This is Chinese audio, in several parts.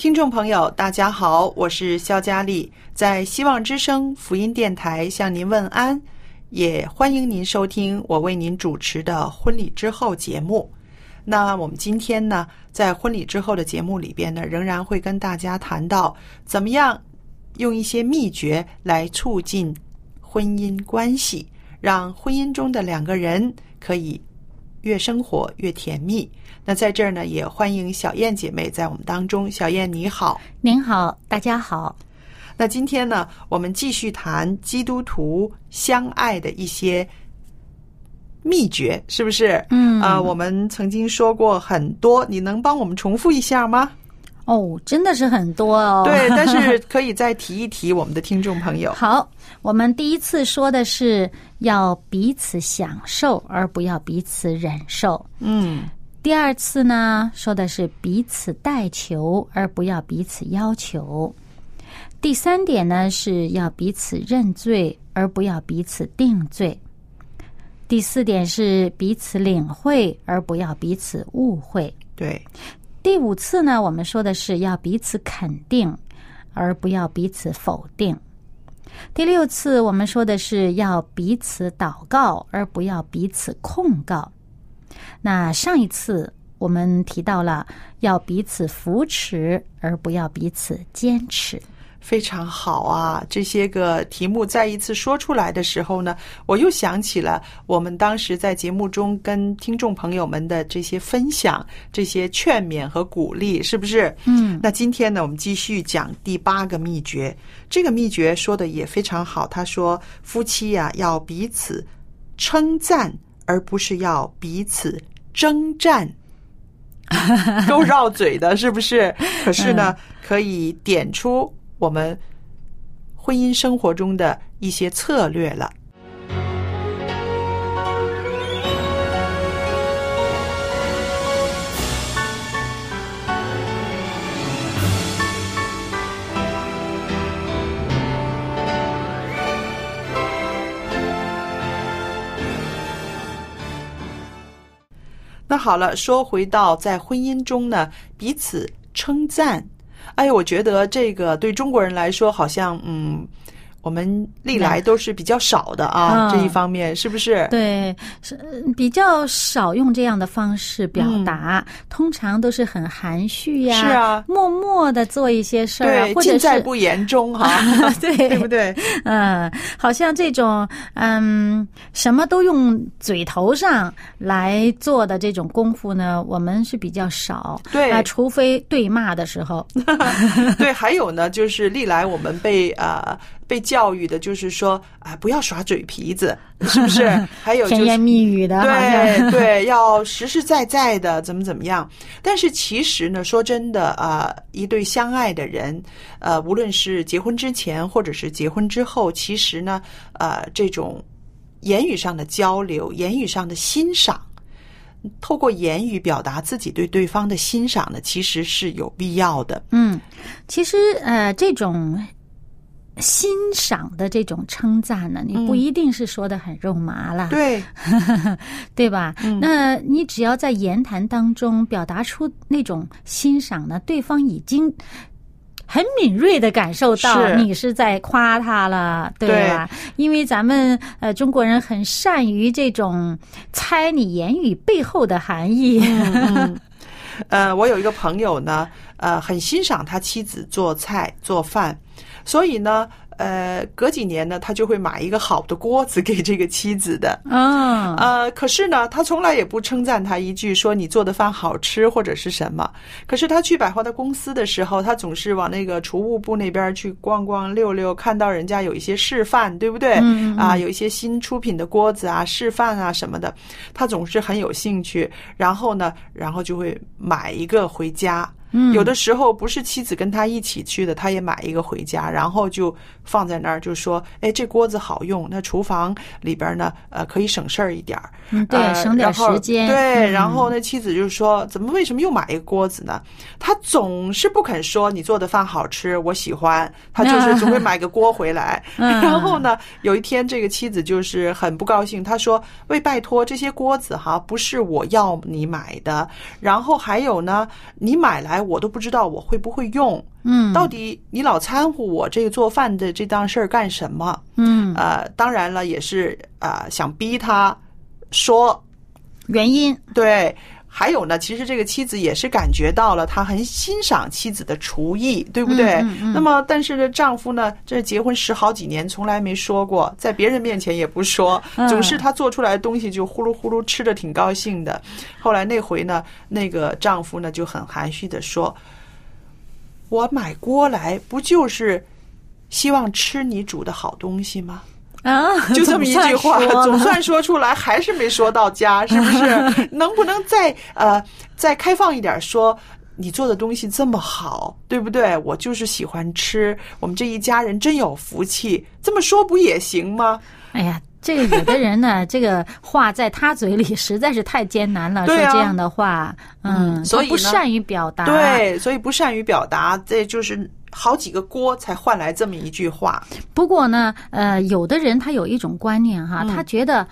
听众朋友，大家好，我是肖佳丽，在希望之声福音电台向您问安，也欢迎您收听我为您主持的婚礼之后节目。那我们今天呢，在婚礼之后的节目里边呢，仍然会跟大家谈到怎么样用一些秘诀来促进婚姻关系，让婚姻中的两个人可以越生活越甜蜜。那在这儿呢，也欢迎小燕姐妹在我们当中。小燕你好，您好，大家好。那今天呢，我们继续谈基督徒相爱的一些秘诀，是不是？嗯啊、我们曾经说过很多，你能帮我们重复一下吗？哦，真的是很多哦。对，但是可以再提一提我们的听众朋友。好，我们第一次说的是要彼此享受，而不要彼此忍受。嗯第二次呢，说的是彼此代求，而不要彼此要求。第三点呢，是要彼此认罪，而不要彼此定罪。第四点是彼此领会，而不要彼此误会。对，第五次呢，我们说的是要彼此肯定，而不要彼此否定。第六次，我们说的是要彼此祷告，而不要彼此控告。那上一次我们提到了要彼此扶持，而不要彼此坚持。非常好啊！这些个题目再一次说出来的时候呢，我又想起了我们当时在节目中跟听众朋友们的这些分享、这些劝勉和鼓励，是不是？嗯，那今天呢，我们继续讲第八个秘诀。这个秘诀说的也非常好，他说夫妻呀、要彼此称赞，而不是要彼此征战。够绕嘴的，是不是？可是呢，可以点出我们婚姻生活中的一些策略了。那好了，说回到在婚姻中呢，彼此称赞。哎，我觉得这个对中国人来说，好像嗯，我们历来都是比较少的啊，嗯这一方面是不是？对，是呃比较少用这样的方式表达，通常都是很含蓄呀，是啊默默的做一些事儿尽在是不言中哈，对对不对？嗯，好像这种嗯，什么都用嘴头上来做的这种功夫呢，我们是比较少。对啊、除非对骂的时候。对，还有呢，就是历来我们被呃被教育的，就是说啊、不要耍嘴皮子，是不是？还有就是甜言蜜语的，对对，要实实在在的怎么怎么样。但是其实呢，说真的啊、一对相爱的人，呃，无论是结婚之前或者是结婚之后，其实呢，呃，这种言语上的交流、言语上的欣赏，透过言语表达自己对对方的欣赏呢，其实是有必要的。嗯，其实呃，这种欣赏的这种称赞呢，你不一定是说的很肉麻啦，对，对吧？那你只要在言谈当中表达出那种欣赏呢，对方已经。很敏锐的感受到你是在夸他了，对吧？因为咱们呃中国人很善于这种猜你言语背后的含义。嗯，呃，我有一个朋友呢，呃，很欣赏他妻子做菜做饭，所以呢，呃，隔几年呢，他就会买一个好的锅子给这个妻子的。嗯，呃，可是呢，他从来也不称赞他一句，说你做的饭好吃或者是什么。可是他去百货的公司的时候，他总是往那个储物部那边去逛逛溜溜，看到人家有一些示范，对不对？嗯嗯啊，有一些新出品的锅子啊、示范啊什么的，他总是很有兴趣。然后呢，然后就会买一个回家。有的时候不是妻子跟他一起去的，他也买一个回家，然后就放在那儿，就说：“哎，这锅子好用，那厨房里边呢，呃，可以省事儿一点儿。嗯对呃省点时间对，嗯然后那妻子就说：“怎么为什么又买一个锅子呢？”他总是不肯说你做的饭好吃，我喜欢，他就是总会 买个锅回来。嗯 然后呢，有一天这个妻子就是很不高兴，他说：“喂，拜托，这些锅子哈，不是我要你买的，然后还有呢，你买来我都不知道我会不会用。”嗯，到底你老掺和我这个做饭的这档事儿干什么？嗯呃，当然了，也是呃想逼他说原因对。还有呢，其实这个妻子也是感觉到了，他很欣赏妻子的厨艺，对不对？嗯嗯嗯那么，但是呢，丈夫呢，这结婚十好几年，从来没说过，在别人面前也不说，嗯总是他做出来的东西就呼噜呼噜吃的挺高兴的。后来那回呢，那个丈夫呢就很含蓄的说：“我买锅来，不就是希望吃你煮的好东西吗？”啊，就这么一句话，总算说了总算说出来，还是没说到家，是不是？能不能再呃再开放一点说？你做的东西这么好，对不对？我就是喜欢吃，我们这一家人真有福气。这么说不也行吗？哎呀，这个有的人呢，这个话在他嘴里 实在是太艰难了，说这样的话，嗯，嗯所以不善于表达，，对，所以不善于表达，这就是好几个锅才换来这么一句话。不过呢，呃，有的人他有一种观念嗯哈，他觉得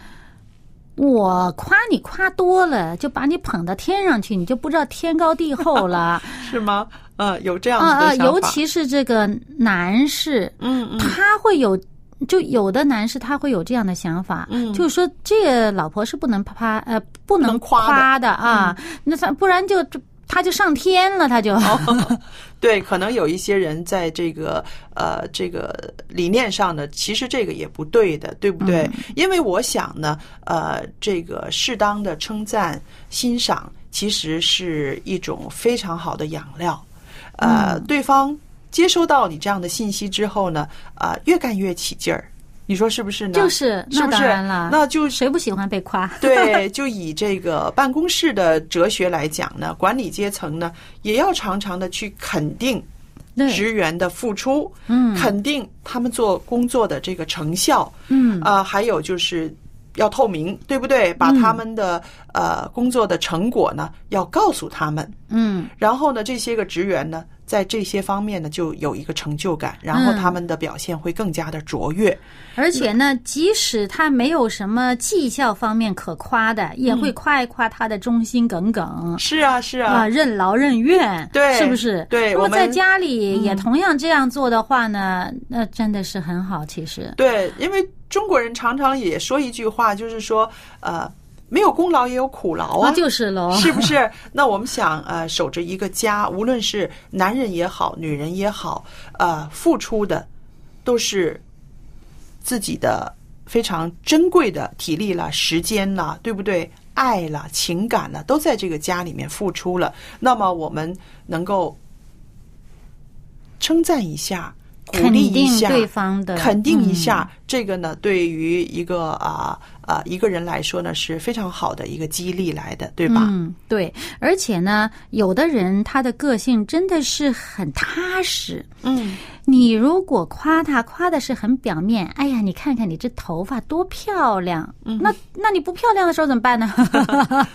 我夸你夸多了，就把你捧到天上去，你就不知道天高地厚了。是吗？呃，有这样啊啊，子的。尤其是这个男士，嗯嗯他会有。就有的男士他会有这样的想法，嗯。就是说这个老婆是不能啪呃不能能夸的。嗯夸的啊，那他不然就就他就上天了，他就、哦 对，可能有一些人在这个呃这个理念上呢，其实这个也不对的，对不对？因为我想呢，呃，这个适当的称赞、欣赏，其实是一种非常好的养料。呃，对方接收到你这样的信息之后呢，啊、越干越起劲儿。你说是不是呢？就是那是不是？当然了，那就谁不喜欢被夸？对，就以这个办公室的哲学来讲呢，管理阶层呢，也要常常的去肯定对职员的付出，嗯肯定他们做工作的这个成效，嗯啊、还有就是要透明，对不对？把他们的、呃工作的成果呢，要告诉他们，嗯然后呢，这些个职员呢，在这些方面呢，就有一个成就感，然后嗯他们的表现会更加的卓越。而且呢，即使他没有什么绩效方面可夸的，也嗯会夸一夸他的忠心耿耿。是啊，是啊，啊，任劳任怨，对是不是？对如果在家里也嗯同样这样做的话呢，那真的是很好。其实，对，因为中国人常常也说一句话，就是说，呃，没有功劳也有苦劳啊，那就是喽。是不是？那我们想，呃，守着一个家，无论是男人也好，女人也好，呃，付出的都是自己的非常珍贵的体力了、时间了，对不对？爱了、情感了，都在这个家里面付出了。那么我们能够称赞一下。鼓肯定励一下对方的肯定一嗯下，这个呢，对于一个啊呃一个人来说呢是非常好的一个激励来的，对吧？嗯，对，而且呢，有的人他的个性真的是很踏实。嗯你如果夸他，夸的是很表面，哎呀，你看看你这头发多漂亮，那那你不漂亮的时候怎么办呢？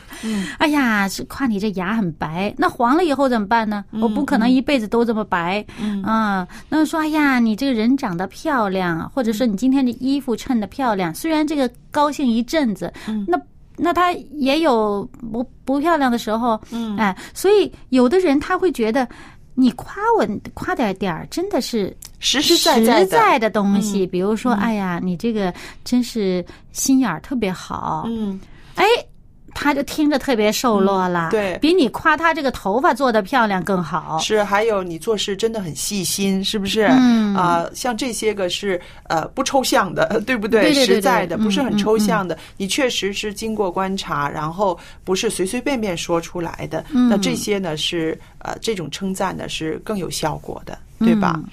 哎呀，是夸你这牙很白，那黄了以后怎么办呢？我不可能一辈子都这么白，啊，那说哎呀，你这个人长得漂亮，或者说你今天的衣服衬得漂亮，虽然这个高兴一阵子，那。那他也有不不漂亮的时候，嗯，哎，所以有的人他会觉得，你夸我夸点点儿，真的是实实在在的实在的东西，比如说，哎呀，你这个真是心眼儿特别好，嗯，哎，他就听着特别瘦落了，对比你夸他这个头发做的漂亮更好，是，还有你做事真的很细心，是不是？嗯啊、像这些个是呃不抽象的，对不对对对实在的，不是很嗯抽象的。你确实是经过观察，然后不是随随便便说出来的。嗯那这些呢是呃这种称赞呢是更有效果的，对吧？嗯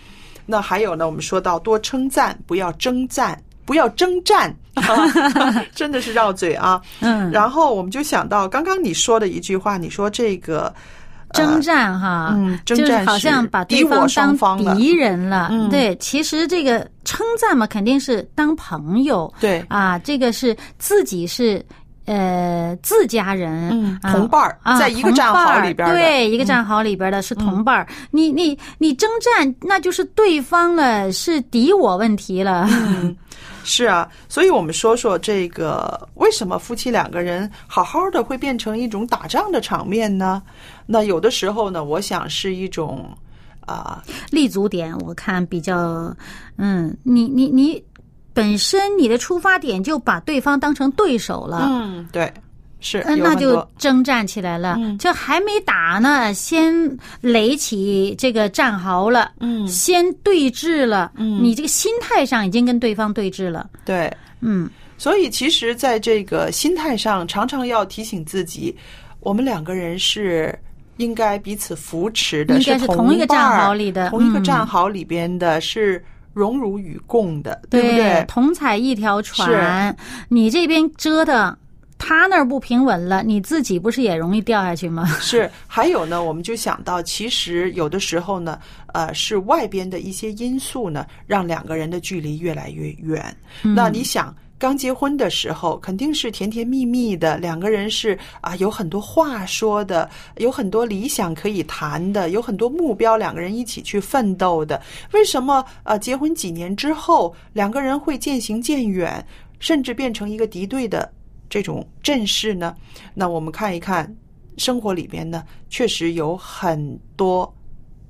那还有呢，我们说到多称赞，不要征战。不要征战，真的是绕嘴啊！嗯，然后我们就想到刚刚你说的一句话，你说这个征战哈，嗯征就是好像把对方当敌人了。嗯对，其实这个称赞嘛，肯定是当朋友。对啊，这个是自己是呃自家人，同伴儿啊在一个战壕里边儿对，一个战壕里边的是同伴儿。你你你征战，那就是对方了，是敌我问题了。是啊，所以我们说说这个为什么夫妻两个人好好的会变成一种打仗的场面呢？那有的时候呢，我想是一种啊、立足点，我看比较，嗯，你你你本身你的出发点就把对方当成对手了。嗯，对，是嗯，那就征战起来了，嗯。就还没打呢，先垒起这个战壕了，嗯。先对峙了，嗯。你这个心态上已经跟对方对峙了，对，嗯。所以其实在这个心态上，常常要提醒自己，我们两个人是。应该彼此扶持的，应该是同同一个战壕里的同一个嗯战壕里边的，是荣辱与共的，对不对？对？同踩一条船，你这边折腾，他那儿不平稳了，你自己不是也容易掉下去吗？是，还有呢，我们就想到，其实有的时候呢，呃，是外边的一些因素呢，让两个人的距离越来越远。那你想，刚结婚的时候，肯定是甜甜蜜蜜的，两个人是啊，有很多话说的，有很多理想可以谈的，有很多目标，两个人一起去奋斗的。为什么呃，结婚几年之后，两个人会渐行渐远，甚至变成一个敌对的这种阵势呢？那我们看一看生活里边呢，确实有很多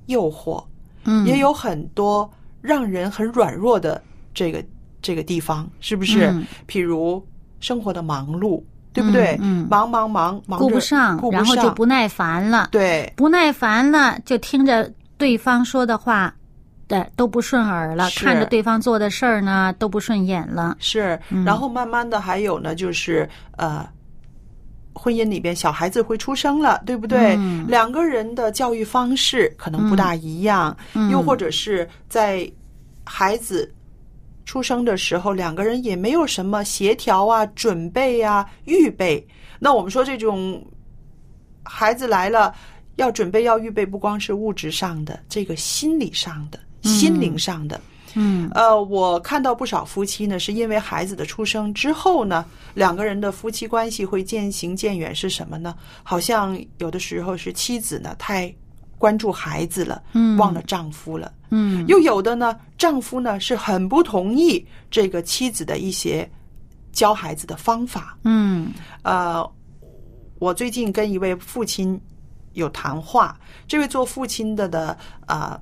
诱惑，嗯，也有很多让人很软弱的这个这个地方，是不是？嗯譬如生活的忙碌，对不对？嗯嗯忙忙忙忙顾不上，顾不然后就不耐烦了，对不耐烦了，就听着对方说的话，的都不顺耳了，看着对方做的事儿呢都不顺眼了。是。嗯然后慢慢的还有呢，就是呃。婚姻里边，小孩子会出生了，对不对？嗯两个人的教育方式可能不大一样，嗯又或者是在孩子出生的时候，两个人也没有什么协调啊、准备啊、预备。那我们说这种孩子来了，要准备、要预备，不光是物质上的，这个心理上的、心灵上的。嗯呃，我看到不少夫妻呢，是因为孩子的出生之后呢，两个人的夫妻关系会渐行渐远，是什么呢？好像有的时候是妻子呢太关注孩子了，嗯忘了丈夫了。嗯又有的呢，丈夫呢是很不同意这个妻子的一些教孩子的方法。嗯呃，我最近跟一位父亲有谈话，这位做父亲的的啊、呃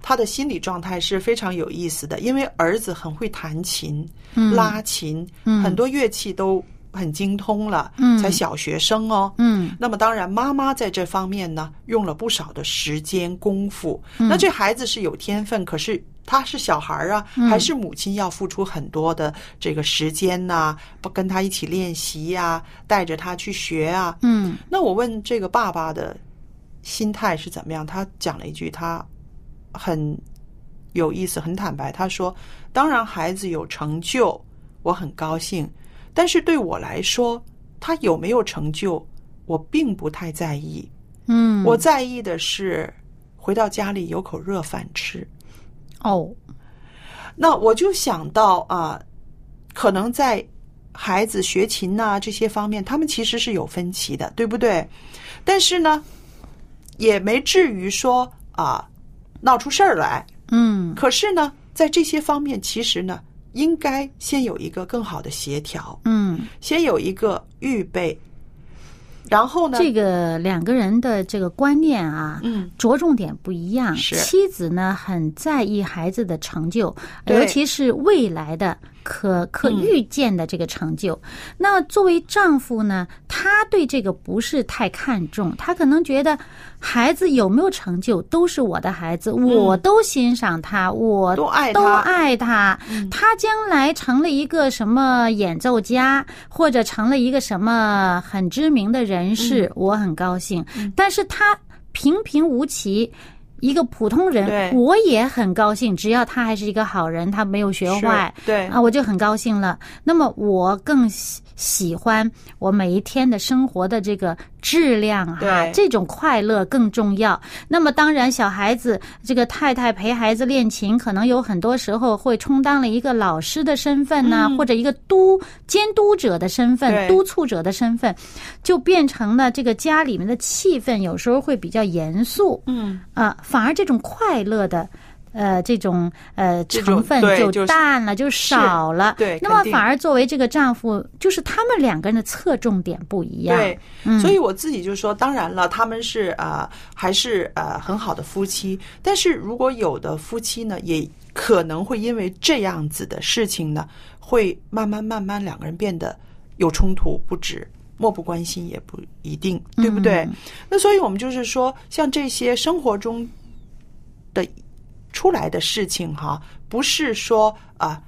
他的心理状态是非常有意思的，因为儿子很会弹琴、嗯拉琴，嗯很多乐器都很精通了，嗯才小学生哦。嗯那么当然，妈妈在这方面呢用了不少的时间功夫。嗯那这孩子是有天分，可是他是小孩儿啊，嗯还是母亲要付出很多的这个时间呐、不跟他一起练习呀、带着他去学啊。嗯那我问这个爸爸的心态是怎么样？他讲了一句，他很有意思，很坦白。他说：“当然，孩子有成就，我很高兴。”但是对我来说，他有没有成就，我并不太在意。嗯，我在意的是回到家里有口热饭吃。哦，那我就想到啊，可能在孩子学琴呐、这些方面，他们其实是有分歧的，对不对？但是呢，也没至于说啊闹出事儿来。嗯。可是呢，在这些方面，其实呢，应该先有一个更好的协调，嗯，先有一个预备，然后呢，这个两个人的这个观念啊，嗯，着重点不一样。是。妻子呢很在意孩子的成就，尤其是未来的可可预见的这个成就。那作为丈夫呢，他对这个不是太看重，他可能觉得孩子有没有成就都是我的孩子，我都欣赏他，我都爱都他爱他。他将来成了一个什么演奏家，或者成了一个什么很知名的人士，嗯我很高兴。但是他平平无奇。一个普通人，我也很高兴，只要他还是一个好人，他没有学坏，对啊，我就很高兴了。那么我更喜喜欢我每一天的生活的这个质量啊、这种快乐更重要。那么当然，小孩子这个太太陪孩子练琴，可能有很多时候会充当了一个老师的身份呐、或者一个督监督者的身份、督促者的身份，就变成了这个家里面的气氛有时候会比较严肃。嗯，啊，反而这种快乐的。呃，这种呃成分就淡了，就少了。对那么反而作为这个丈夫，就是他们两个人的侧重点不一样。对，嗯所以我自己就说，当然了，他们是啊、呃还是呃很好的夫妻。但是如果有的夫妻呢，也可能会因为这样子的事情呢，会慢慢慢慢两个人变得有冲突不止。漠不关心也不一定，对不对？嗯那所以我们就是说，像这些生活中的出来的事情哈，不是说啊、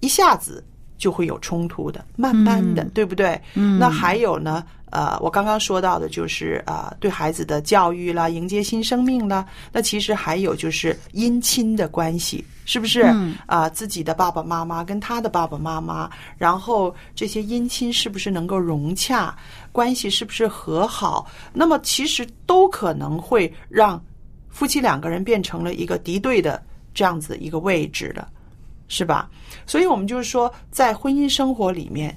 一下子就会有冲突的，慢慢的，嗯对不对？嗯那还有呢，呃，我刚刚说到的就是啊、呃对孩子的教育啦，迎接新生命啦。那其实还有就是姻亲的关系，是不是？嗯啊、自己的爸爸妈妈跟他的爸爸妈妈，然后这些姻亲是不是能够融洽，关系是不是和好？那么其实都可能会让夫妻两个人变成了一个敌对的这样子一个位置了，是吧？所以我们就是说，在婚姻生活里面，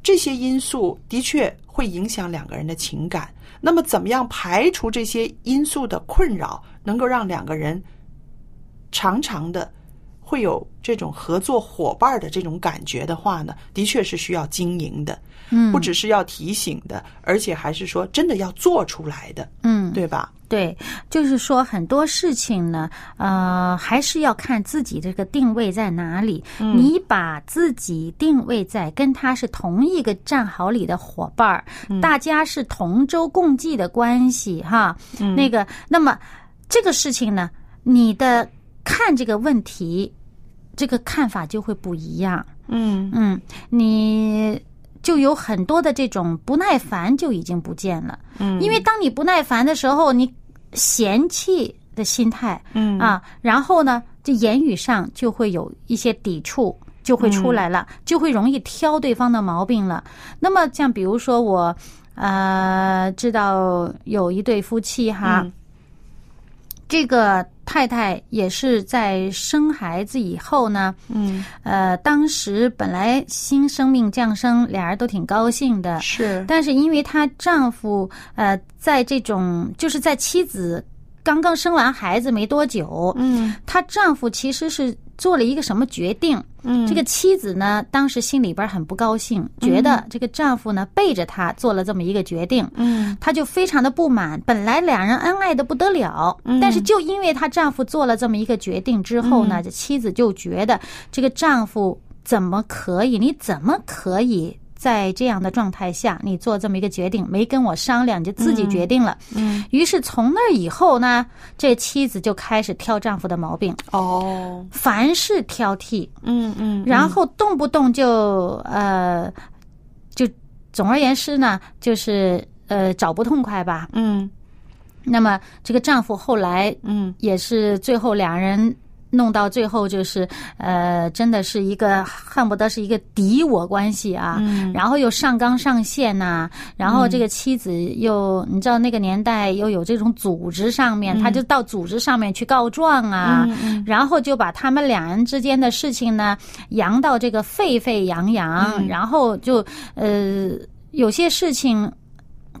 这些因素的确会影响两个人的情感。那么，怎么样排除这些因素的困扰，能够让两个人常常的会有这种合作伙伴的这种感觉的话呢？的确是需要经营的，嗯不只是要提醒的，而且还是说真的要做出来的，嗯，对吧？对，就是说很多事情呢，呃，还是要看自己这个定位在哪里。嗯你把自己定位在跟他是同一个战壕里的伙伴儿，嗯大家是同舟共济的关系哈。嗯那个，那么这个事情呢，你的看这个问题，这个看法就会不一样。嗯嗯，你就有很多的这种不耐烦就已经不见了。嗯因为当你不耐烦的时候，你嫌弃的心态嗯啊，然后呢，这言语上就会有一些抵触。就会出来了，就会容易挑对方的毛病了。那么，像比如说我，呃，知道有一对夫妻哈，嗯这个太太也是在生孩子以后呢，嗯。呃，当时本来新生命降生，俩人都挺高兴的，是。但是因为她丈夫呃，在这种就是在妻子刚刚生完孩子没多久，嗯。她丈夫其实是做了一个什么决定？嗯这个妻子呢，当时心里边很不高兴，觉得这个丈夫呢背着她做了这么一个决定，嗯她就非常的不满。本来两人恩爱的不得了，嗯但是就因为她丈夫做了这么一个决定之后呢，这妻子就觉得这个丈夫怎么可以？你怎么可以？在这样的状态下，你做这么一个决定，没跟我商量，你就自己决定了。嗯于是从那以后呢，这妻子就开始挑丈夫的毛病，哦。凡事挑剔，嗯嗯，然后动不动就呃，就总而言之呢，就是呃找不痛快吧。嗯。那么这个丈夫后来嗯。也是最后两人弄到最后就是呃，真的是一个恨不得是一个敌我关系啊，嗯。然后又上纲上线呐、然后这个妻子又、你知道那个年代又有这种组织上面，他就到组织上面去告状啊，然后就把他们两人之间的事情呢扬到这个沸沸扬扬，然后就呃有些事情。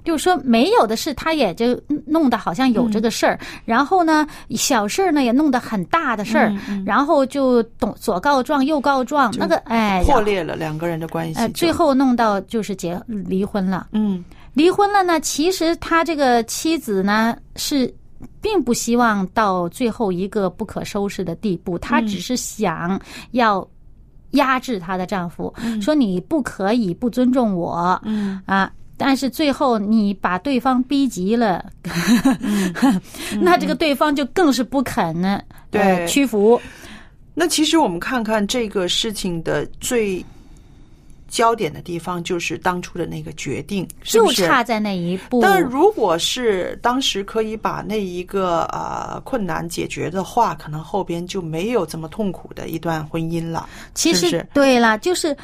就是说，没有的事，他也就弄得好像有这个事儿，然后呢，小事儿呢也弄得很大的事儿，然后就懂左告状右告状，那个哎，破裂了两个人的关系就。呃，最后弄到就是结离婚了。嗯离婚了呢，其实他这个妻子呢是并不希望到最后一个不可收拾的地步，她只是想要压制她的丈夫，说你不可以不尊重我，嗯啊。但是最后你把对方逼急了，那这个对方就更是不肯呢，对呃屈服。那其实我们看看这个事情的最焦点的地方，就是当初的那个决定，是就不是？差在那一步。但如果是当时可以把那一个呃困难解决的话，可能后边就没有这么痛苦的一段婚姻了。其实对了，就是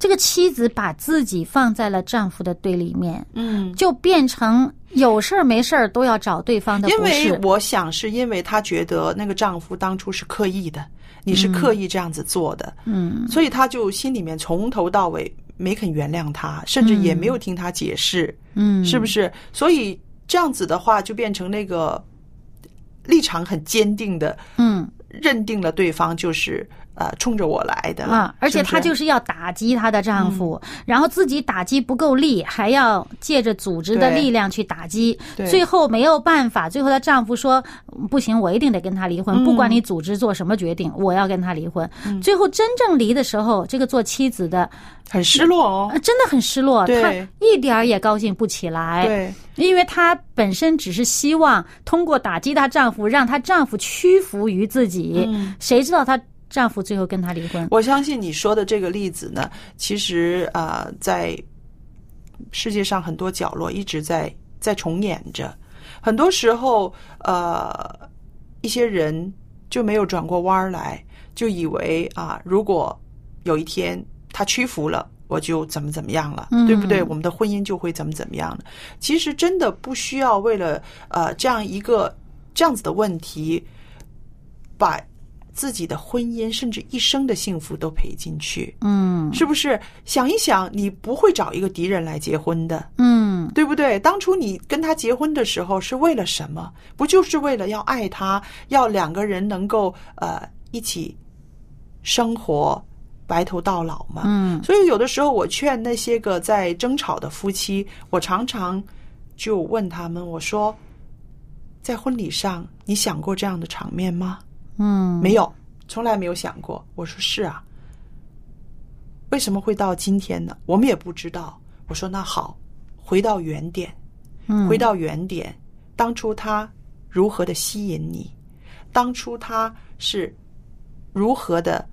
这个妻子把自己放在了丈夫的对立面，嗯，就变成有事儿没事儿都要找对方的因不是。为我想是因为她觉得那个丈夫当初是刻意的，你是刻意这样子做的，嗯，所以她就心里面从头到尾没肯原谅他，甚至也没有听他解释，嗯，是不是？所以这样子的话，就变成那个立场很坚定的，嗯。认定了对方就是呃冲着我来的了啊，而且她就是要打击她的丈夫，然后自己打击不够力，还要借着组织的力量去打击，最后没有办法，最后她丈夫说不行，我一定得跟他离婚，不管你组织做什么决定，我要跟他离婚。最后真正离的时候，这个做妻子的很失落哦。呃。真的很失落，对。她一点儿也高兴不起来。对，因为她本身只是希望通过打击她丈夫，让她丈夫屈服于自己。谁知道她丈夫最后跟她离婚？我相信你说的这个例子呢，其实呃，在世界上很多角落一直在在重演着。很多时候，呃，一些人就没有转过弯儿来，就以为啊，如果有一天他屈服了。我就怎么怎么样了，嗯对不对？我们的婚姻就会怎么怎么样了。其实真的不需要为了呃这样一个这样子的问题，把自己的婚姻甚至一生的幸福都赔进去，嗯是不是？想一想，你不会找一个敌人来结婚的，嗯对不对？当初你跟他结婚的时候是为了什么？不就是为了要爱他，要两个人能够呃一起生活，白头到老吗？嗯所以有的时候我劝那些个在争吵的夫妻，我常常就问他们，我说，在婚礼上你想过这样的场面吗？嗯，没有，从来没有想过。我说是啊，为什么会到今天呢？我们也不知道。我说那好，回到原点，嗯。回到原点，当初他如何的吸引你，当初他是如何的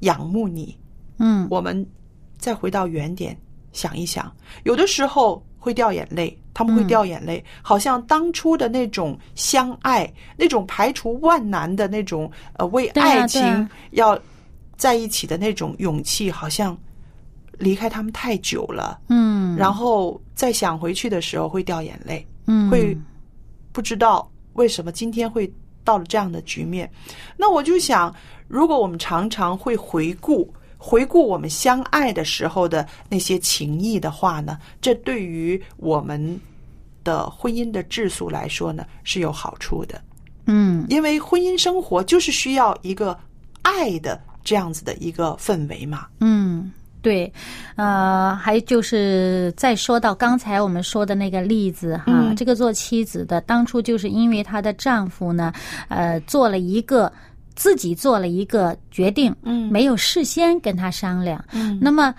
仰慕你，嗯。我们再回到原点想一想，有的时候会掉眼泪，他们会掉眼泪，好像当初的那种相爱，那种排除万难的那种呃为爱情要在一起的那种勇气，好像离开他们太久了，嗯，然后再想回去的时候会掉眼泪，嗯。会不知道为什么今天会到了这样的局面。那我就想，如果我们常常会回顾回顾我们相爱的时候的那些情谊的话呢，这对于我们的婚姻的质素来说呢是有好处的。嗯因为婚姻生活就是需要一个爱的这样子的一个氛围嘛。嗯。对，呃，还就是再说到刚才我们说的那个例子哈，嗯这个做妻子的当初就是因为她的丈夫呢，呃，做了一个自己做了一个决定，嗯没有事先跟他商量，嗯那么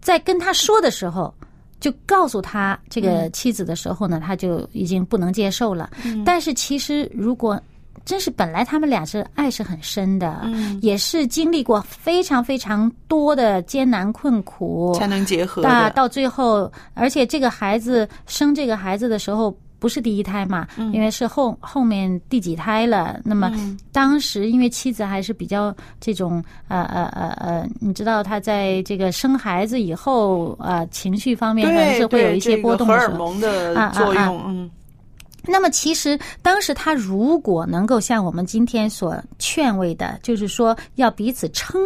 在跟他说的时候，就告诉他这嗯个妻子的时候呢，他就已经不能接受了。但是其实如果真是本来他们俩是爱是很深的，嗯也是经历过非常非常多的艰难困苦，才能结合那的。到最后，而且这个孩子生这个孩子的时候。不是第一胎嘛，因为是后后面第几胎了。那么当时因为妻子还是比较这种呃呃呃呃，你知道她在这个生孩子以后呃情绪方面还是会有一些波动的时候，荷尔蒙的作用，嗯。那么其实当时他如果能够像我们今天所劝慰的，就是说要彼此称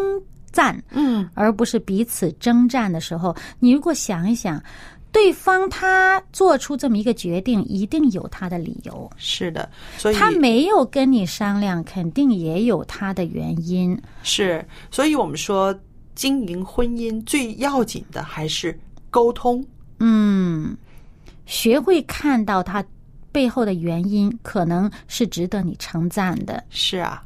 赞，嗯，而不是彼此征战的时候，你如果想一想。对方他做出这么一个决定，一定有他的理由。是的，所以他没有跟你商量，肯定也有他的原因。是，所以我们说经营婚姻最要紧的还是沟通。嗯，学会看到他背后的原因，可能是值得你称赞的。是啊。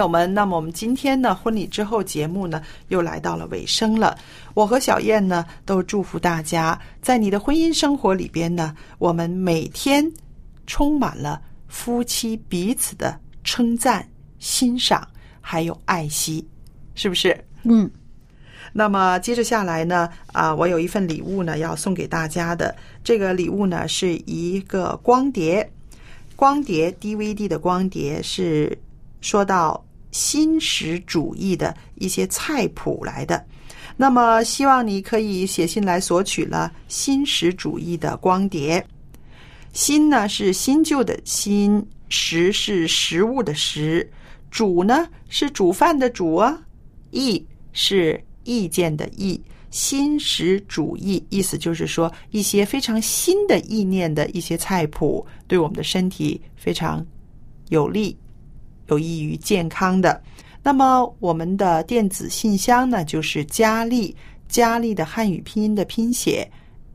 友们，那么我们今天呢，婚礼之后节目呢，又来到了尾声了。我和小燕呢，都祝福大家，在你的婚姻生活里边呢，我们每天充满了夫妻彼此的称赞、欣赏，还有爱惜，是不是？嗯。那么接着下来呢，啊，我有一份礼物呢，要送给大家的。这个礼物呢，是一个光碟，光碟 DVD 的光碟是。说到新食主义的一些菜谱来的，那么希望你可以写信来索取了新食主义的光碟。新呢是新旧的新，食是食物的食，煮呢是煮饭的煮啊，意是意见的意。新食主义意思就是说一些非常新的意念的一些菜谱，对我们的身体非常有利。有益于健康的。那么，我们的电子信箱呢，就是佳丽，佳丽的汉语拼音的拼写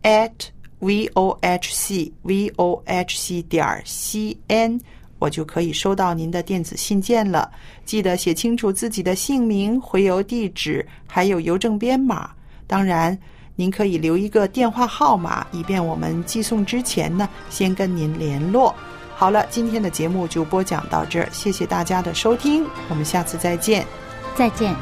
at v o h c v o h c 点 c n，我就可以收到您的电子信件了。记得写清楚自己的姓名、回邮地址，还有邮政编码。当然，您可以留一个电话号码，以便我们寄送之前呢，先跟您联络。好了，今天的节目就播讲到这儿，谢谢大家的收听，我们下次再见，再见。